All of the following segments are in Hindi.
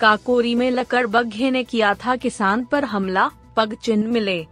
काकोरी में लकड़बग्घे ने किया था किसान पर हमला, पग चिन्ह मिले।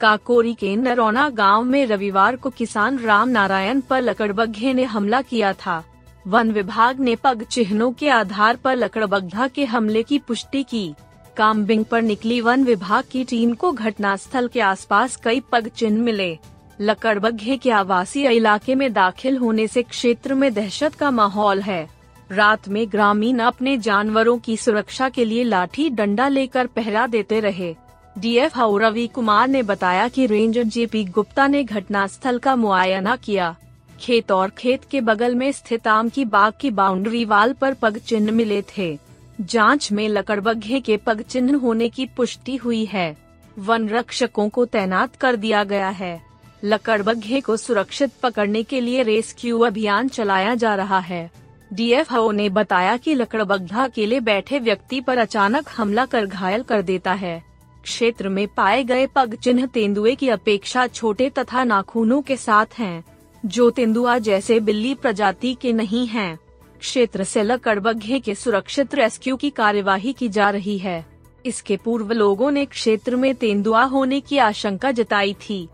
काकोरी के नरौना गाँव में रविवार को किसान राम नारायण पर लकड़बग्घे ने हमला किया था। वन विभाग ने पग चिन्हों के आधार पर लकड़बग्घा के हमले की पुष्टि की। कामबिंग पर निकली वन विभाग की टीम को घटनास्थल के आसपास कई पग चिन्ह मिले। लकड़बग्घे के आवासीय इलाके में दाखिल होने से क्षेत्र में दहशत का माहौल है। रात में ग्रामीण अपने जानवरों की सुरक्षा के लिए लाठी डंडा लेकर पहरा देते रहे। डीएफ रवि कुमार ने बताया कि रेंजर जेपी गुप्ता ने घटनास्थल का मुआयना किया। खेत और खेत के बगल में स्थित आम की बाग की बाउंड्री वाल पर पग चिन्ह मिले थे। जाँच में लकड़बग्घे के पग चिन्ह होने की पुष्टि हुई है। वन रक्षकों को तैनात कर दिया गया है। लकड़बग्घे को सुरक्षित पकड़ने के लिए रेस्क्यू अभियान चलाया जा रहा है। डीएफओ ने बताया कि लकड़बग्घा अकेले बैठे व्यक्ति पर अचानक हमला कर घायल कर देता है। क्षेत्र में पाए गए पग चिन्ह तेंदुए की अपेक्षा छोटे तथा नाखूनों के साथ हैं, जो तेंदुआ जैसे बिल्ली प्रजाति के नहीं हैं। क्षेत्र से लकड़बग्घे के सुरक्षित रेस्क्यू की कार्यवाही की जा रही है। इसके पूर्व लोगों ने क्षेत्र में तेंदुआ होने की आशंका जताई थी।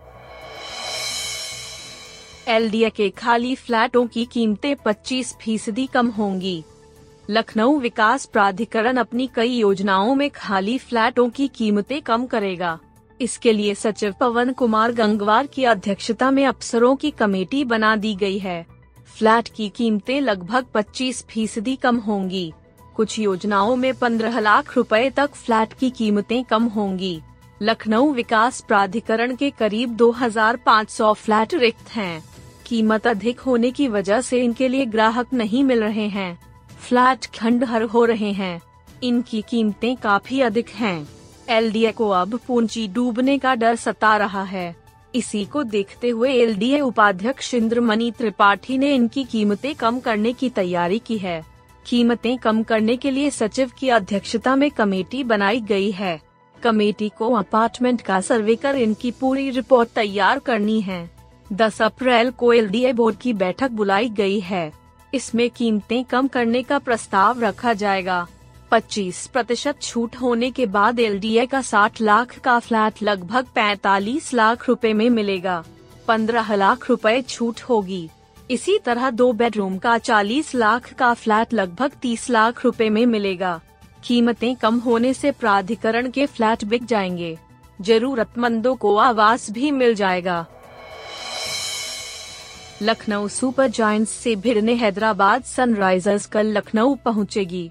एलडीए के खाली फ्लैटों की कीमतें 25 फ़ीसदी कम होंगी। लखनऊ विकास प्राधिकरण अपनी कई योजनाओं में खाली फ्लैटों की कीमतें कम करेगा। इसके लिए सचिव पवन कुमार गंगवार की अध्यक्षता में अफसरों की कमेटी बना दी गई है। फ्लैट की कीमतें लगभग 25 फ़ीसदी कम होंगी। कुछ योजनाओं में 15 लाख रुपए तक फ्लैट की कीमतें कम होंगी। लखनऊ विकास प्राधिकरण के करीब 2,500 फ्लैट रिक्त हैं। कीमत अधिक होने की वजह से इनके लिए ग्राहक नहीं मिल रहे हैं। फ्लैट खंडहर हो रहे हैं। इनकी कीमतें काफ़ी अधिक हैं। एलडीए को अब पूंजी डूबने का डर सता रहा है। इसी को देखते हुए एलडीए उपाध्यक्ष इंद्रमणि त्रिपाठी ने इनकी कीमतें कम करने की तैयारी की है। कीमतें कम करने के लिए सचिव की अध्यक्षता में कमेटी बनाई गई है। कमेटी को अपार्टमेंट का सर्वे कर इनकी पूरी रिपोर्ट तैयार करनी है। 10 अप्रैल को एलडीए बोर्ड की बैठक बुलाई गई है। इसमें कीमतें कम करने का प्रस्ताव रखा जाएगा। 25 प्रतिशत छूट होने के बाद एलडीए का 60 लाख का फ्लैट लगभग 45 लाख रुपए में मिलेगा। 15 लाख रुपए छूट होगी। इसी तरह दो बेडरूम का 40 लाख का फ्लैट लगभग 30 लाख रुपए में मिलेगा। कीमतें कम होने से प्राधिकरण के फ्लैट बिक जाएँगे। जरूरतमंदों को आवास भी मिल जाएगा। लखनऊ सुपर जायंट्स से भिड़ने हैदराबाद सनराइजर्स कल लखनऊ पहुंचेगी।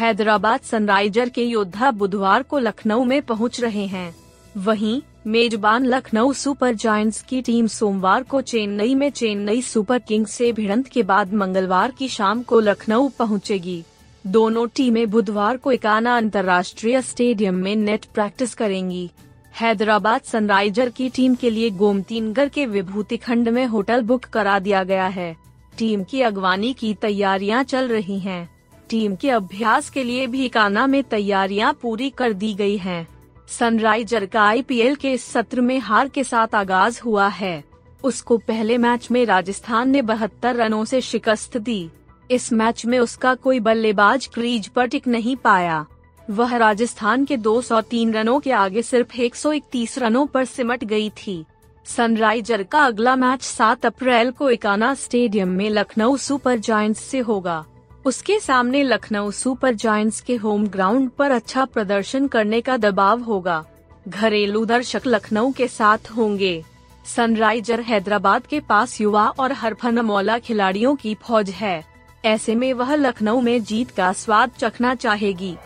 हैदराबाद सनराइजर के योद्धा बुधवार को लखनऊ में पहुँच रहे हैं वहीं, मेजबान लखनऊ सुपर जायंट्स की टीम सोमवार को चेन्नई में चेन्नई सुपर किंग्स से भिड़ंत के बाद मंगलवार की शाम को लखनऊ पहुंचेगी। दोनों टीमें बुधवार को इकाना अंतर्राष्ट्रीय स्टेडियम में नेट प्रैक्टिस करेंगी हैदराबाद सनराइजर की टीम के लिए गोमतीनगर के विभूति खंड में होटल बुक करा दिया गया है टीम की अगवानी की तैयारियाँ चल रही हैं। टीम के अभ्यास के लिए भी काना में तैयारियाँ पूरी कर दी गई हैं। सनराइजर का आईपीएल के इस सत्र में हार के साथ आगाज़ हुआ है उसको पहले मैच में राजस्थान ने बहत्तर रनों से शिकस्त दी इस मैच में उसका कोई बल्लेबाज क्रीज पर टिक नहीं पाया वह राजस्थान के 203 रनों के आगे सिर्फ़ 131 रनों पर सिमट गई थी। सनराइजर का अगला मैच 7 अप्रैल को इकाना स्टेडियम में लखनऊ सुपर जायंट्स से होगा। उसके सामने लखनऊ सुपर जायंट्स के होम ग्राउंड पर अच्छा प्रदर्शन करने का दबाव होगा। घरेलू दर्शक लखनऊ के साथ होंगे। सनराइजर हैदराबाद के पास युवा और हरफन मौला खिलाड़ियों की फौज है। ऐसे में वह लखनऊ में जीत का स्वाद चखना चाहेगी।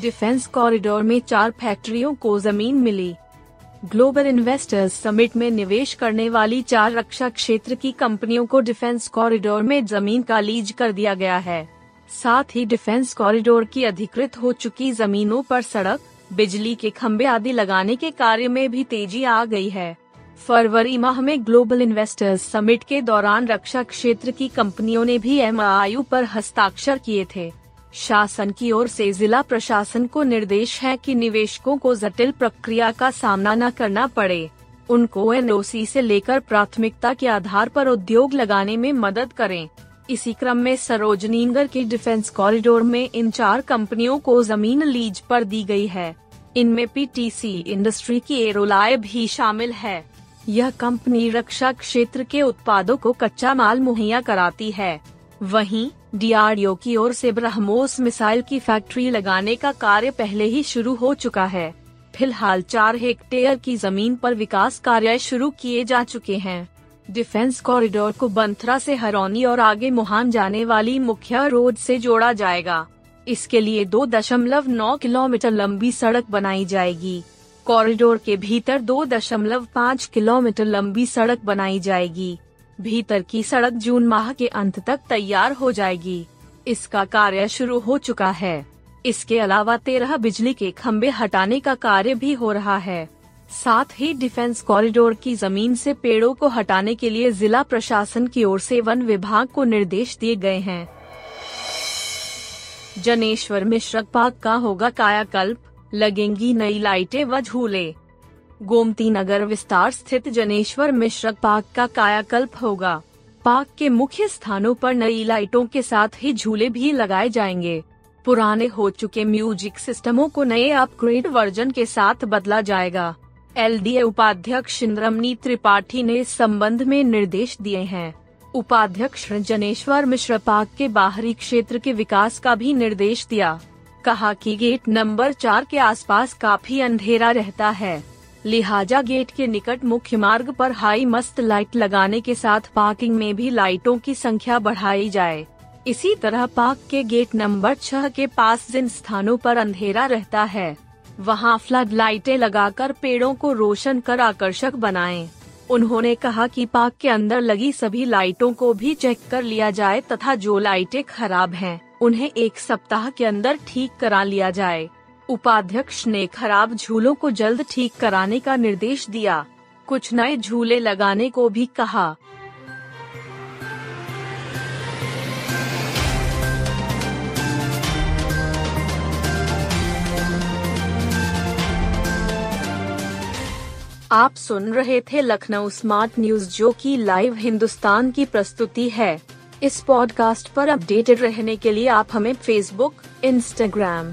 डिफेंस कॉरिडोर में चार फैक्ट्रियों को ज़मीन मिली। ग्लोबल इन्वेस्टर्स समिट में निवेश करने वाली चार रक्षा क्षेत्र की कंपनियों को डिफेंस कॉरिडोर में ज़मीन का लीज कर दिया गया है। साथ ही डिफेंस कॉरिडोर की अधिकृत हो चुकी जमीनों पर सड़क, बिजली के खंभे आदि लगाने के कार्य में भी तेज़ी आ गई है। फरवरी माह में ग्लोबल इन्वेस्टर्स समिट के दौरान रक्षा क्षेत्र की कंपनियों ने भी एम पर हस्ताक्षर किए थे। शासन की ओर से जिला प्रशासन को निर्देश है कि निवेशकों को जटिल प्रक्रिया का सामना न करना पड़े। उनको एनओसी से लेकर प्राथमिकता के आधार पर उद्योग लगाने में मदद करें। इसी क्रम में सरोजनीनगर के डिफेंस कॉरिडोर में इन चार कंपनियों को ज़मीन लीज पर दी गई है। इनमें पीटीसी इंडस्ट्री की एरोलाय भी शामिल है। यह कंपनी रक्षा क्षेत्र के उत्पादों को कच्चा माल मुहैया कराती है। वहीं डीआरडीओ की ओर से ब्रह्मोस मिसाइल की फैक्ट्री लगाने का कार्य पहले ही शुरू हो चुका है। फ़िलहाल चार हेक्टेयर की ज़मीन पर विकास कार्य शुरू किए जा चुके हैं। डिफेंस कॉरिडोर को बंथरा से हरौनी और आगे मुहान जाने वाली मुख्य रोड से जोड़ा जाएगा। इसके लिए दो दशमलव नौ किलोमीटर लंबी सड़क बनाई जाएगी। कॉरिडोर के भीतर दो दशमलव पाँच किलोमीटर लंबी सड़क बनाई जाएगी। भीतर की सड़क जून माह के अंत तक तैयार हो जाएगी। इसका कार्य शुरू हो चुका है। इसके अलावा तेरह बिजली के खंभे हटाने का कार्य भी हो रहा है। साथ ही डिफेंस कॉरिडोर की ज़मीन से पेड़ों को हटाने के लिए जिला प्रशासन की ओर से वन विभाग को निर्देश दिए गए हैं। जनेश्वर मिश्रक पार्क का होगा कायाकल्प। लगेंगी नई लाइटें व झूले। गोमती नगर विस्तार स्थित जनेश्वर मिश्रक पार्क का कायाकल्प होगा। पार्क के मुख्य स्थानों पर नई लाइटों के साथ ही झूले भी लगाए जाएँगे। पुराने हो चुके म्यूज़िक सिस्टमों को नए अपग्रेड वर्जन के साथ बदला जाएगा। एल उपाध्यक्ष इंद्रमनी त्रिपाठी ने इस संबंध में निर्देश दिए हैं। उपाध्यक्ष जनेश्वर मिश्र पार्क के बाहरी क्षेत्र के विकास का भी निर्देश दिया। कहा कि गेट नंबर चार के आसपास काफ़ी अंधेरा रहता है। लिहाजा गेट के निकट मुख्य मार्ग पर हाई मस्त लाइट लगाने के साथ पार्किंग में भी लाइटों की संख्या बढ़ाई जाए इसी तरह पार्क के गेट नंबर छह के पास जिन स्थानों पर अंधेरा रहता है वहाँ फ्लड लाइटें लगाकर पेड़ों को रोशन कर आकर्षक बनाएँ। उन्होंने कहा कि पार्क के अंदर लगी सभी लाइटों को भी चेक कर लिया जाए तथा जो लाइटें खराब हैं, उन्हें एक सप्ताह के अंदर ठीक करा लिया जाए उपाध्यक्ष ने खराब झूलों को जल्द ठीक कराने का निर्देश दिया। कुछ नए झूले लगाने को भी कहा। आप सुन रहे थे लखनऊ स्मार्ट न्यूज़, जो की लाइव हिंदुस्तान की प्रस्तुति है। इस पॉडकास्ट पर अपडेटेड रहने के लिए आप हमें फेसबुक इंस्टाग्राम